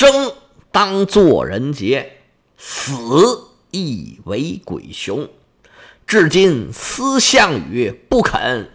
生当作人杰，死亦为鬼雄。至今思项羽不肯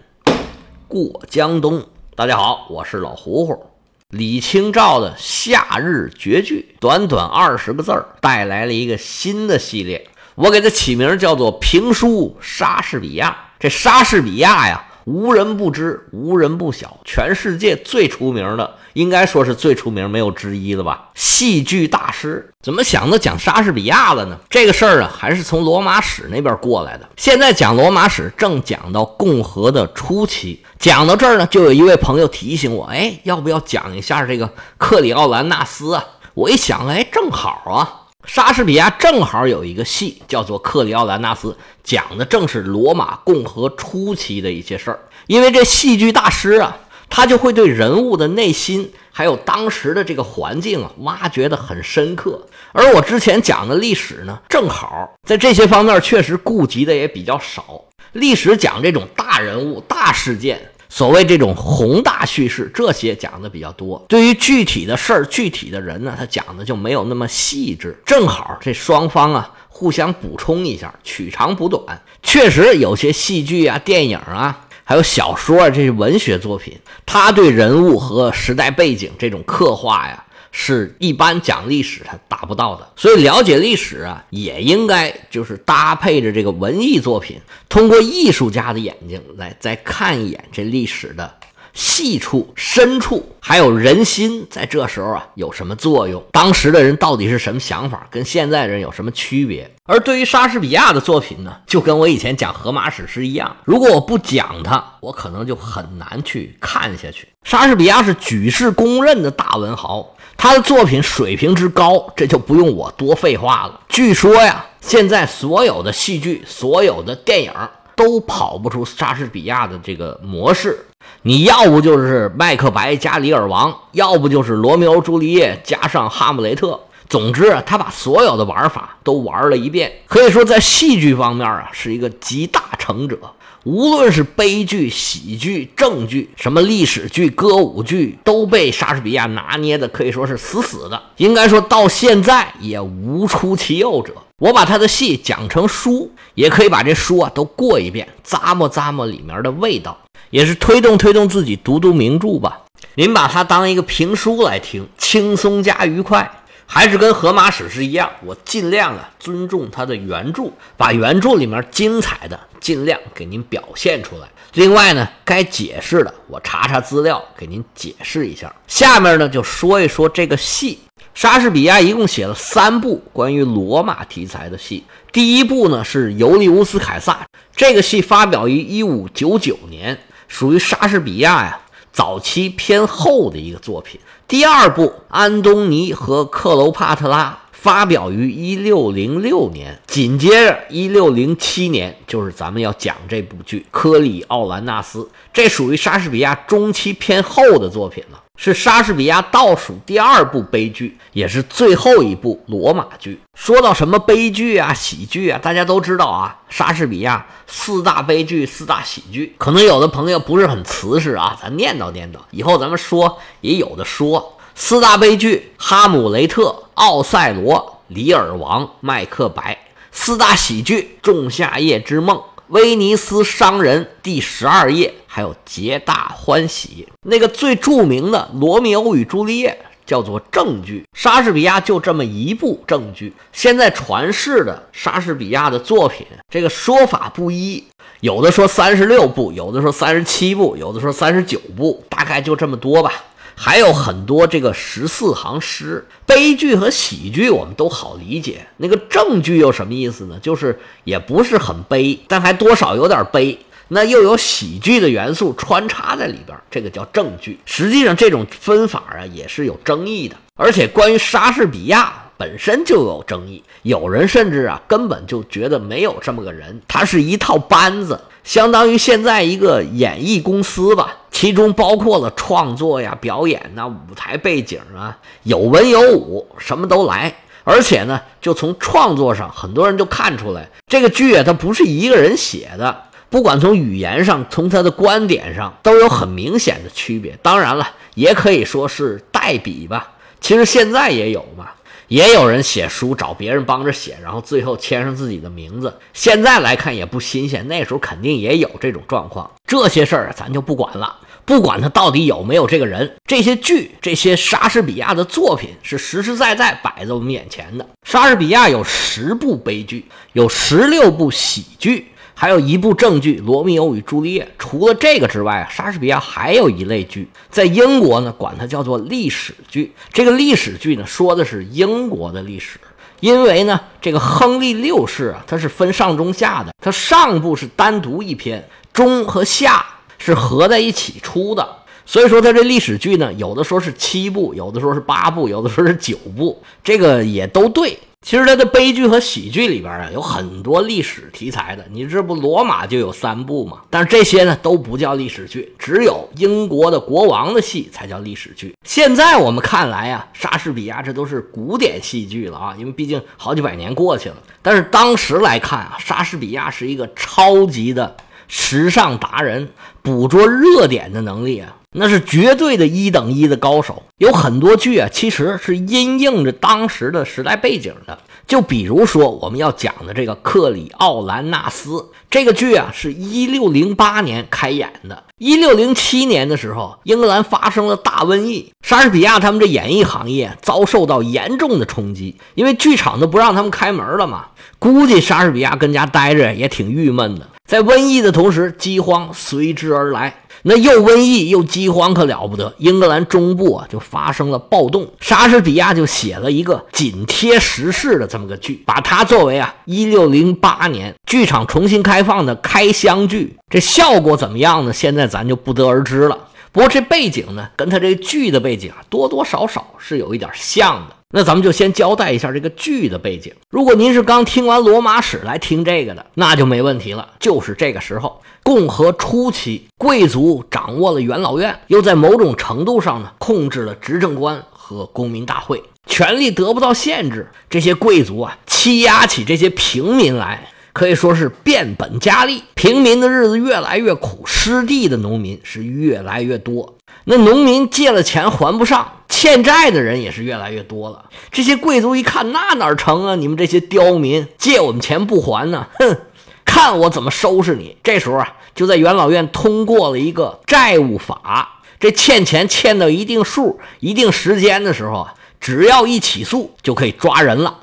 过江东。大家好，我是老胡胡。李清照的夏日绝句，短短二十个字儿，带来了一个新的系列。我给它起名叫做《评书莎士比亚》。这莎士比亚呀。无人不知，无人不晓，全世界最出名的，应该说是最出名，没有之一了吧？戏剧大师怎么想到讲莎士比亚了呢？这个事儿啊，还是从罗马史那边过来的。现在讲罗马史，正讲到共和的初期，讲到这儿呢，就有一位朋友提醒我，哎，要不要讲一下这个克里奥兰纳斯啊？我一想，哎，正好啊。莎士比亚正好有一个戏叫做《克里奥兰纳斯》，讲的正是罗马共和初期的一些事儿。因为这戏剧大师啊，他就会对人物的内心还有当时的这个环境啊，挖掘的很深刻。而我之前讲的历史呢，正好在这些方面确实顾及的也比较少。历史讲这种大人物、大事件。所谓这种宏大叙事，这些讲的比较多。对于具体的事儿、具体的人呢，他讲的就没有那么细致。正好这双方啊，互相补充一下，取长补短。确实有些戏剧啊、电影啊，还有小说啊，这些文学作品，他对人物和时代背景这种刻画呀。是一般讲历史它达不到的，所以了解历史啊，也应该就是搭配着这个文艺作品，通过艺术家的眼睛来再看一眼这历史的细处、深处，还有人心在这时候啊有什么作用？当时的人到底是什么想法？跟现在人有什么区别？而对于莎士比亚的作品呢，就跟我以前讲荷马史诗一样，如果我不讲它，我可能就很难去看下去。莎士比亚是举世公认的大文豪。他的作品水平之高，这就不用我多废话了。据说呀，现在所有的戏剧、所有的电影都跑不出莎士比亚的这个模式。你要不就是《麦克白》加《里尔王》，要不就是《罗密欧朱丽叶》加上《哈姆雷特》。总之啊，他把所有的玩法都玩了一遍，可以说在戏剧方面啊，是一个集大成者。无论是悲剧、喜剧、正剧，什么历史剧、歌舞剧，都被莎士比亚拿捏的可以说是死死的。应该说到现在也无出其右者。我把他的戏讲成书，也可以把这书啊都过一遍，咂摸咂摸里面的味道，也是推动推动自己读读名著吧。您把它当一个评书来听，轻松加愉快。还是跟荷马史诗一样，我尽量啊尊重它的原著，把原著里面精彩的尽量给您表现出来。另外呢，该解释的我查查资料给您解释一下。下面呢就说一说这个戏，莎士比亚一共写了三部关于罗马题材的戏。第一部呢是《尤利乌斯凯撒》，这个戏发表于一五九九年，属于莎士比亚呀早期偏后的一个作品。第二部《安东尼和克罗帕特拉》发表于一六零六年，紧接着一六零七年就是咱们要讲这部剧《科里奥兰纳斯》，这属于莎士比亚中期偏后的作品了。是莎士比亚倒数第二部悲剧，也是最后一部罗马剧。说到什么悲剧啊、喜剧啊，大家都知道啊。莎士比亚四大悲剧、四大喜剧，可能有的朋友不是很瓷实啊，咱念叨念叨，以后咱们说也有的说。四大悲剧：哈姆雷特、奥赛罗、李尔王、麦克白。四大喜剧：仲夏夜之梦。威尼斯商人第十二页，还有皆大欢喜。那个最著名的《罗密欧与朱丽叶》叫做正剧，莎士比亚就这么一部正剧。现在传世的莎士比亚的作品，这个说法不一，有的说三十六部，有的说三十七部，有的说三十九部，大概就这么多吧。还有很多这个十四行诗，悲剧和喜剧我们都好理解。那个正剧又什么意思呢？就是也不是很悲，但还多少有点悲。那又有喜剧的元素穿插在里边，这个叫正剧。实际上这种分法啊也是有争议的，而且关于莎士比亚。本身就有争议，有人甚至啊根本就觉得没有这么个人，他是一套班子，相当于现在一个演艺公司吧，其中包括了创作呀、表演呐、舞台背景啊，有文有武，什么都来。而且呢，就从创作上，很多人就看出来，这个剧啊，它不是一个人写的，不管从语言上，从他的观点上，都有很明显的区别。当然了，也可以说是代笔吧。其实现在也有嘛，也有人写书找别人帮着写，然后最后签上自己的名字。现在来看也不新鲜，那时候肯定也有这种状况。这些事儿咱就不管了。不管他到底有没有这个人，这些剧、这些莎士比亚的作品是实实在在摆在我们眼前的。莎士比亚有十部悲剧，有十六部喜剧，还有一部正剧《罗密欧与朱丽叶》。除了这个之外啊，莎士比亚还有一类剧，在英国呢管它叫做历史剧。这个历史剧呢说的是英国的历史，因为呢这个亨利六世啊，他是分上中下的，他上部是单独一篇，中和下。是合在一起出的，所以说他这历史剧呢，有的说是七部，有的说是八部，有的说是九部，这个也都对。其实他的悲剧和喜剧里边啊，有很多历史题材的。你这不罗马就有三部吗？但是这些呢都不叫历史剧，只有英国的国王的戏才叫历史剧。现在我们看来啊，莎士比亚这都是古典戏剧了啊，因为毕竟好几百年过去了。但是当时来看啊，莎士比亚是一个超级的。时尚达人捕捉热点的能力啊，那是绝对的一等一的高手。有很多剧啊，其实是因应着当时的时代背景的。就比如说我们要讲的这个《克里奥兰纳斯》这个剧啊，是一六零八年开演的。一六零七年的时候，英格兰发生了大瘟疫，莎士比亚他们这演艺行业遭受到严重的冲击，因为剧场都不让他们开门了嘛。估计莎士比亚跟家待着也挺郁闷的。在瘟疫的同时，饥荒随之而来。那又瘟疫又饥荒，可了不得！英格兰中部啊，就发生了暴动。莎士比亚就写了一个紧贴时事的这么个剧，把它作为啊一六零八年剧场重新开放的开箱剧。这效果怎么样呢？现在咱就不得而知了。不过这背景呢，跟他这剧的背景啊，多多少少是有一点像的。那咱们就先交代一下这个剧的背景。如果您是刚听完《罗马史》来听这个的，那就没问题了。就是这个时候，共和初期，贵族掌握了元老院，又在某种程度上呢控制了执政官和公民大会，权力得不到限制。这些贵族啊，欺压起这些平民来，可以说是变本加厉。平民的日子越来越苦，失地的农民是越来越多。那农民借了钱还不上，欠债的人也是越来越多了。这些贵族一看，那哪成啊？你们这些刁民借我们钱不还呢？哼，看我怎么收拾你！这时候啊，就在元老院通过了一个债务法，这欠钱欠到一定数、一定时间的时候啊，只要一起诉就可以抓人了。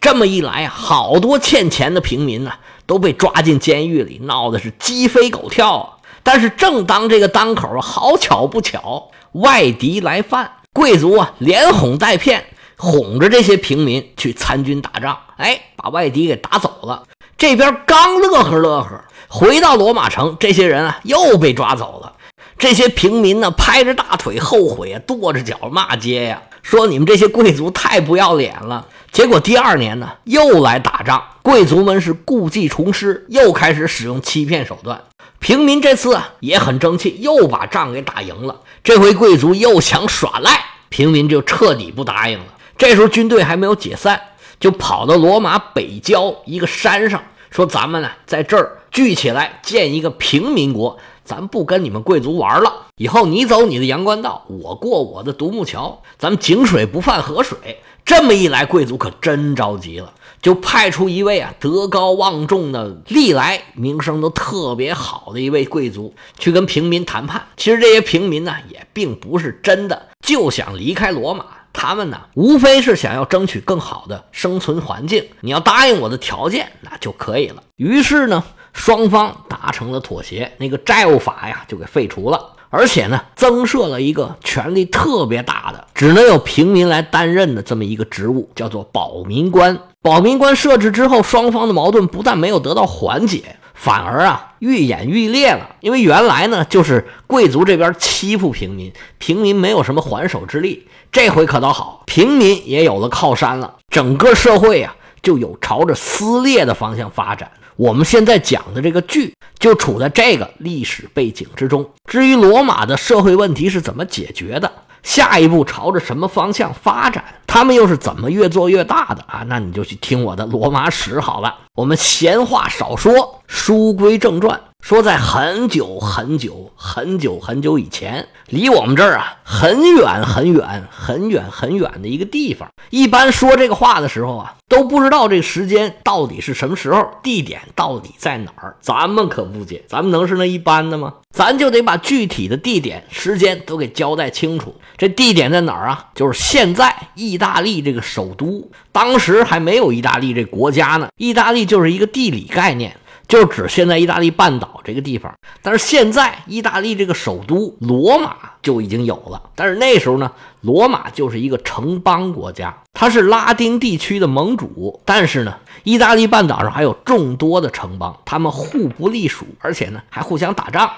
这么一来啊，好多欠钱的平民呢都被抓进监狱里，闹的是鸡飞狗跳啊。但是正当这个当口，好巧不巧，外敌来犯，贵族啊连哄带骗，哄着这些平民去参军打仗，哎，把外敌给打走了。这边刚乐呵乐呵，回到罗马城，这些人啊又被抓走了。这些平民呢拍着大腿后悔啊，跺着脚骂街呀，说你们这些贵族太不要脸了。结果第二年呢又来打仗，贵族们是故技重施，又开始使用欺骗手段。平民这次啊也很争气，又把仗给打赢了。这回贵族又想耍赖，平民就彻底不答应了。这时候军队还没有解散，就跑到罗马北郊一个山上，说：“咱们呢在这儿聚起来建一个平民国，咱不跟你们贵族玩了。以后你走你的阳关道，我过我的独木桥，咱们井水不犯河水。”这么一来，贵族可真着急了。就派出一位啊德高望重的、历来名声都特别好的一位贵族去跟平民谈判。其实这些平民呢也并不是真的就想离开罗马，他们呢无非是想要争取更好的生存环境。你要答应我的条件，那就可以了。于是呢，双方达成了妥协，那个债务法呀就给废除了。而且呢，增设了一个权力特别大的、只能有平民来担任的这么一个职务，叫做保民官。保民官设置之后，双方的矛盾不但没有得到缓解，反而啊愈演愈烈了。因为原来呢，就是贵族这边欺负平民，平民没有什么还手之力。这回可倒好，平民也有了靠山了，整个社会啊就有朝着撕裂的方向发展。我们现在讲的这个剧就处在这个历史背景之中。至于罗马的社会问题是怎么解决的，下一步朝着什么方向发展，他们又是怎么越做越大的啊？那你就去听我的《罗马史》好了。我们闲话少说，书归正传。说在很久很久很久很久以前，离我们这儿啊很远很远很远很远的一个地方。一般说这个话的时候啊，都不知道这个时间到底是什么时候，地点到底在哪儿。咱们可不解，咱们能是那一般的吗？咱就得把具体的地点、时间都给交代清楚。这地点在哪儿啊？就是现在意大利这个首都，当时还没有意大利这国家呢。意大利就是一个地理概念。就指现在意大利半岛这个地方，但是现在意大利这个首都罗马就已经有了。但是那时候呢，罗马就是一个城邦国家，它是拉丁地区的盟主。但是呢，意大利半岛上还有众多的城邦，他们互不隶属，而且呢还互相打仗。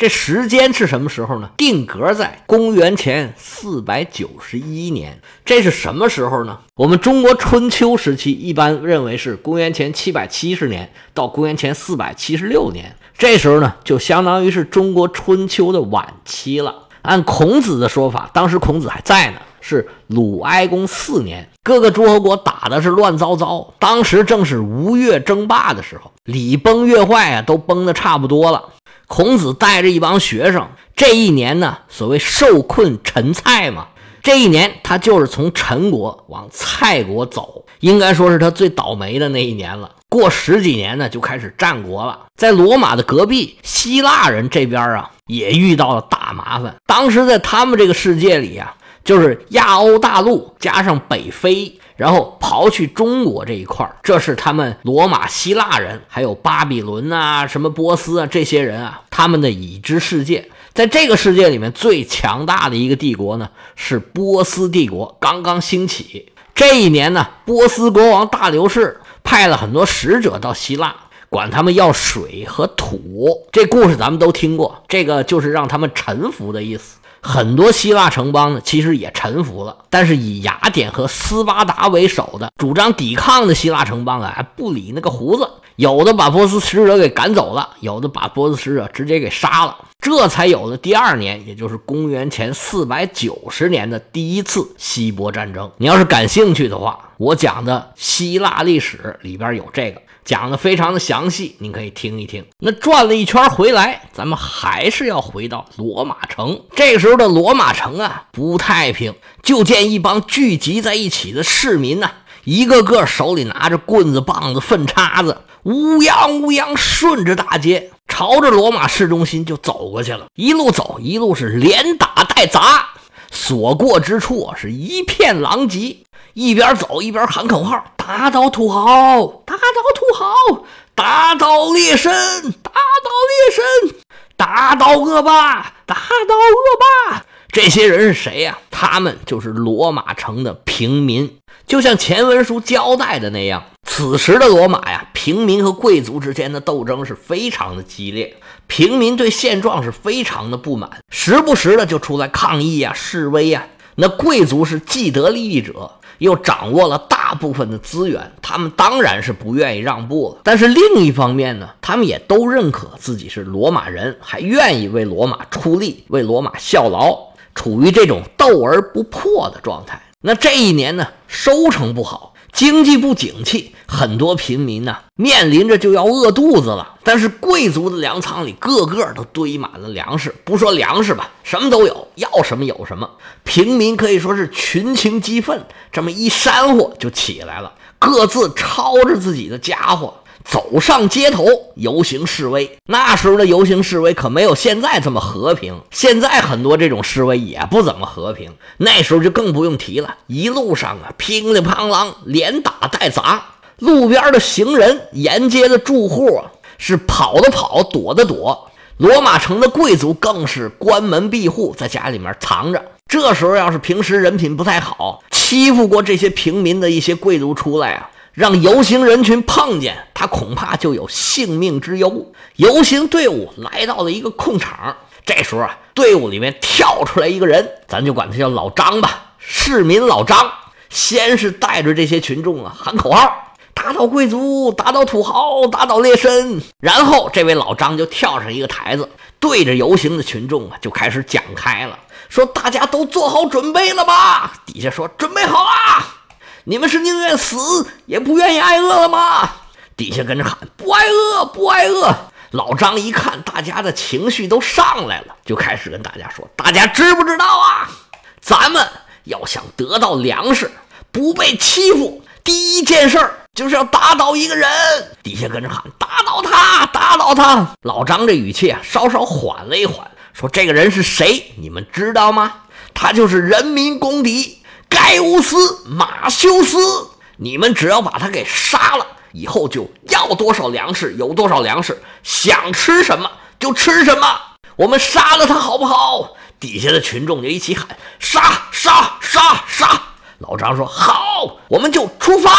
这时间是什么时候呢？定格在公元前四百九十一年。这是什么时候呢？我们中国春秋时期一般认为是公元前七百七十年到公元前四百七十六年。这时候呢，就相当于是中国春秋的晚期了。按孔子的说法，当时孔子还在呢，是鲁哀公四年，各个诸侯国打的是乱糟糟。当时正是吴越争霸的时候，礼崩乐坏啊，都崩的差不多了。孔子带着一帮学生，这一年呢，所谓受困陈蔡嘛。这一年，他就是从陈国往蔡国走，应该说是他最倒霉的那一年了。过十几年呢，就开始战国了。在罗马的隔壁，希腊人这边啊，也遇到了大麻烦。当时在他们这个世界里啊，就是亚欧大陆加上北非。然后刨去中国这一块儿这是他们罗马、希腊人，还有巴比伦啊、什么波斯啊这些人啊，他们的已知世界。在这个世界里面，最强大的一个帝国呢，是波斯帝国，刚刚兴起。这一年呢，波斯国王大流士派了很多使者到希腊，管他们要水和土。这故事咱们都听过，这个就是让他们臣服的意思。很多希腊城邦呢，其实也臣服了，但是以雅典和斯巴达为首的主张抵抗的希腊城邦啊，还不理那个胡子，有的把波斯使者给赶走了，有的把波斯使者直接给杀了，这才有了第二年，也就是公元前四百九十年的第一次希波战争。你要是感兴趣的话，我讲的希腊历史里边有这个。讲的非常的详细，您可以听一听。那转了一圈回来，咱们还是要回到罗马城。这时候的罗马城啊，不太平。就见一帮聚集在一起的市民呐，一个个手里拿着棍子、棒子、粪叉子，乌泱乌泱顺着大街，朝着罗马市中心就走过去了。一路走，一路是连打带砸，所过之处是一片狼藉。一边走一边喊口号：“打倒土豪，打倒土豪，打倒劣绅，打倒劣绅，打倒恶霸，打倒恶霸。”这些人是谁呀？他们就是罗马城的平民。就像前文书交代的那样，此时的罗马呀，平民和贵族之间的斗争是非常的激烈。平民对现状是非常的不满，时不时的就出来抗议呀、示威呀。那贵族是既得利益者。又掌握了大部分的资源，他们当然是不愿意让步了。但是另一方面呢，他们也都认可自己是罗马人，还愿意为罗马出力，为罗马效劳，处于这种斗而不破的状态。那这一年呢，收成不好。经济不景气，很多平民呢面临着就要饿肚子了。但是贵族的粮仓里个个都堆满了粮食，不说粮食吧，什么都有，要什么有什么。平民可以说是群情激愤，这么一煽火就起来了，各自抄着自己的家伙。走上街头游行示威，那时候的游行示威可没有现在这么和平。现在很多这种示威也不怎么和平，那时候就更不用提了。一路上啊，乒里乓啷，连打带砸。路边的行人，沿街的住户是跑的跑，躲的躲。罗马城的贵族更是关门闭户，在家里面藏着。这时候要是平时人品不太好，欺负过这些平民的一些贵族出来啊。让游行人群碰见他，恐怕就有性命之忧。游行队伍来到了一个空场，这时候啊，队伍里面跳出来一个人，咱就管他叫老张吧。市民老张先是带着这些群众啊喊口号：“打倒贵族，打倒土豪，打倒劣绅。”然后这位老张就跳上一个台子，对着游行的群众啊就开始讲开了，说：“大家都做好准备了吧？”底下说：“准备好了。”你们是宁愿死也不愿意挨饿了吗？底下跟着喊不挨饿，不挨饿。老张一看大家的情绪都上来了，就开始跟大家说：“大家知不知道啊？咱们要想得到粮食，不被欺负，第一件事儿就是要打倒一个人。”底下跟着喊：“打倒他，打倒他！”老张这语气啊，稍稍缓了一缓，说：“这个人是谁？你们知道吗？他就是人民公敌盖乌斯·马修斯。你们只要把他给杀了。”以后就要多少粮食有多少粮食，想吃什么就吃什么。我们杀了他好不好？底下的群众就一起喊：杀杀杀杀！老张说：好，我们就出发。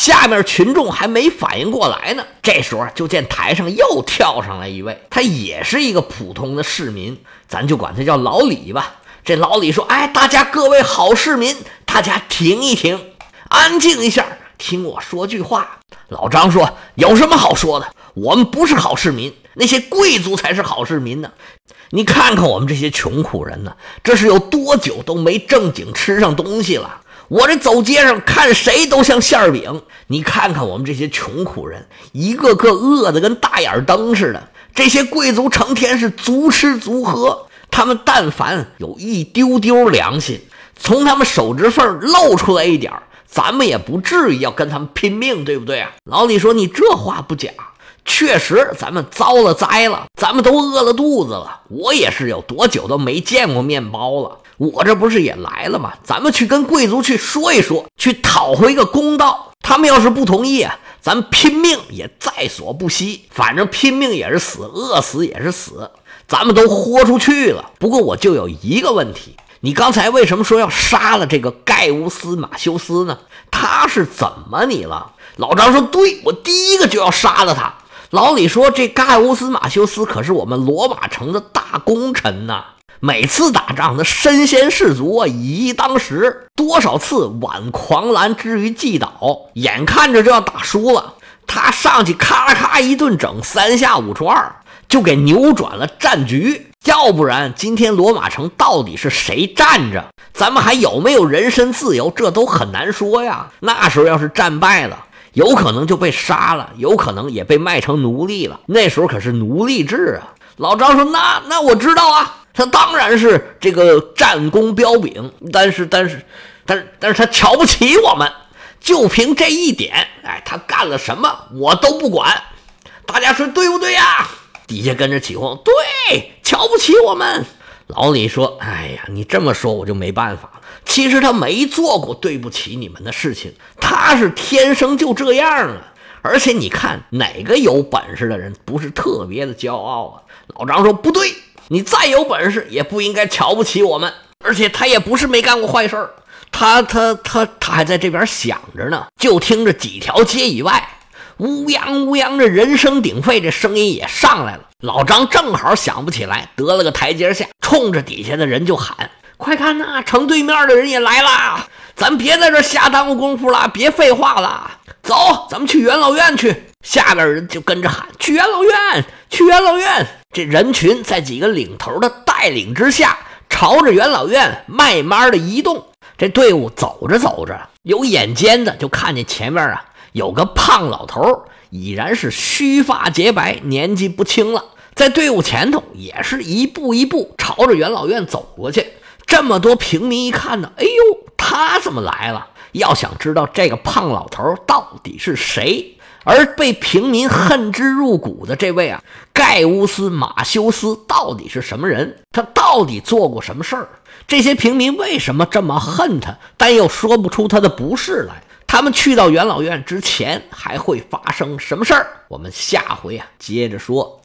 下面群众还没反应过来呢，这时候就见台上又跳上来一位，他也是一个普通的市民，咱就管他叫老李吧。这老李说：哎，大家各位好市民，大家停一停，安静一下。听我说句话，老张说：“有什么好说的？我们不是好市民，那些贵族才是好市民呢。你看看我们这些穷苦人呢，这是有多久都没正经吃上东西了？我这走街上看谁都像馅饼。你看看我们这些穷苦人，一个个饿得跟大眼灯似的。这些贵族成天是足吃足喝，他们但凡有一丢丢良心，从他们手指缝露出来一点儿。”咱们也不至于要跟他们拼命，对不对啊？老李说：“你这话不假，确实咱们遭了灾了，咱们都饿了肚子了。我也是有多久都没见过面包了，我这不是也来了吗？咱们去跟贵族去说一说，去讨回个公道。他们要是不同意，咱们拼命也在所不惜。反正拼命也是死，饿死也是死，咱们都豁出去了。不过我就有一个问题。”你刚才为什么说要杀了这个盖乌斯·马修斯呢？他是怎么你了？老张说：“对我第一个就要杀了他。”老李说：“这盖乌斯·马修斯可是我们罗马城的大功臣呐，每次打仗他身先士卒啊，以一当十，多少次挽狂澜之于既倒，眼看着就要打输了，他上去咔咔一顿整，三下五除二。”就给扭转了战局，要不然今天罗马城到底是谁站着，咱们还有没有人身自由，这都很难说呀。那时候要是战败了，有可能就被杀了，有可能也被卖成奴隶了。那时候可是奴隶制啊。老张说：“那那我知道啊，他当然是这个战功彪炳，但是但是但是但是他瞧不起我们，就凭这一点，哎，他干了什么我都不管。大家说对不对呀？”底下跟着起哄，对，瞧不起我们。老李说：“哎呀，你这么说我就没办法了。其实他没做过对不起你们的事情，他是天生就这样啊。而且你看，哪个有本事的人不是特别的骄傲啊？”老张说：“不对，你再有本事也不应该瞧不起我们。而且他也不是没干过坏事儿，他他他他还在这边想着呢。就听着几条街以外。”乌泱乌泱，这人声鼎沸，这声音也上来了。老张正好想不起来，得了个台阶下，冲着底下的人就喊：“快看呐，城对面的人也来了！咱别在这瞎耽误功夫了，别废话了，走，咱们去元老院去。”下边人就跟着喊：“去元老院，去元老院！”这人群在几个领头的带领之下，朝着元老院慢慢的移动。这队伍走着走着，有眼尖的就看见前面啊。有个胖老头，已然是须发洁白，年纪不轻了，在队伍前头也是一步一步朝着元老院走过去。这么多平民一看呢，哎呦，他怎么来了？要想知道这个胖老头到底是谁，而被平民恨之入骨的这位啊，盖乌斯·马修斯到底是什么人？他到底做过什么事儿？这些平民为什么这么恨他，但又说不出他的不是来？他们去到元老院之前还会发生什么事儿？我们下回啊接着说。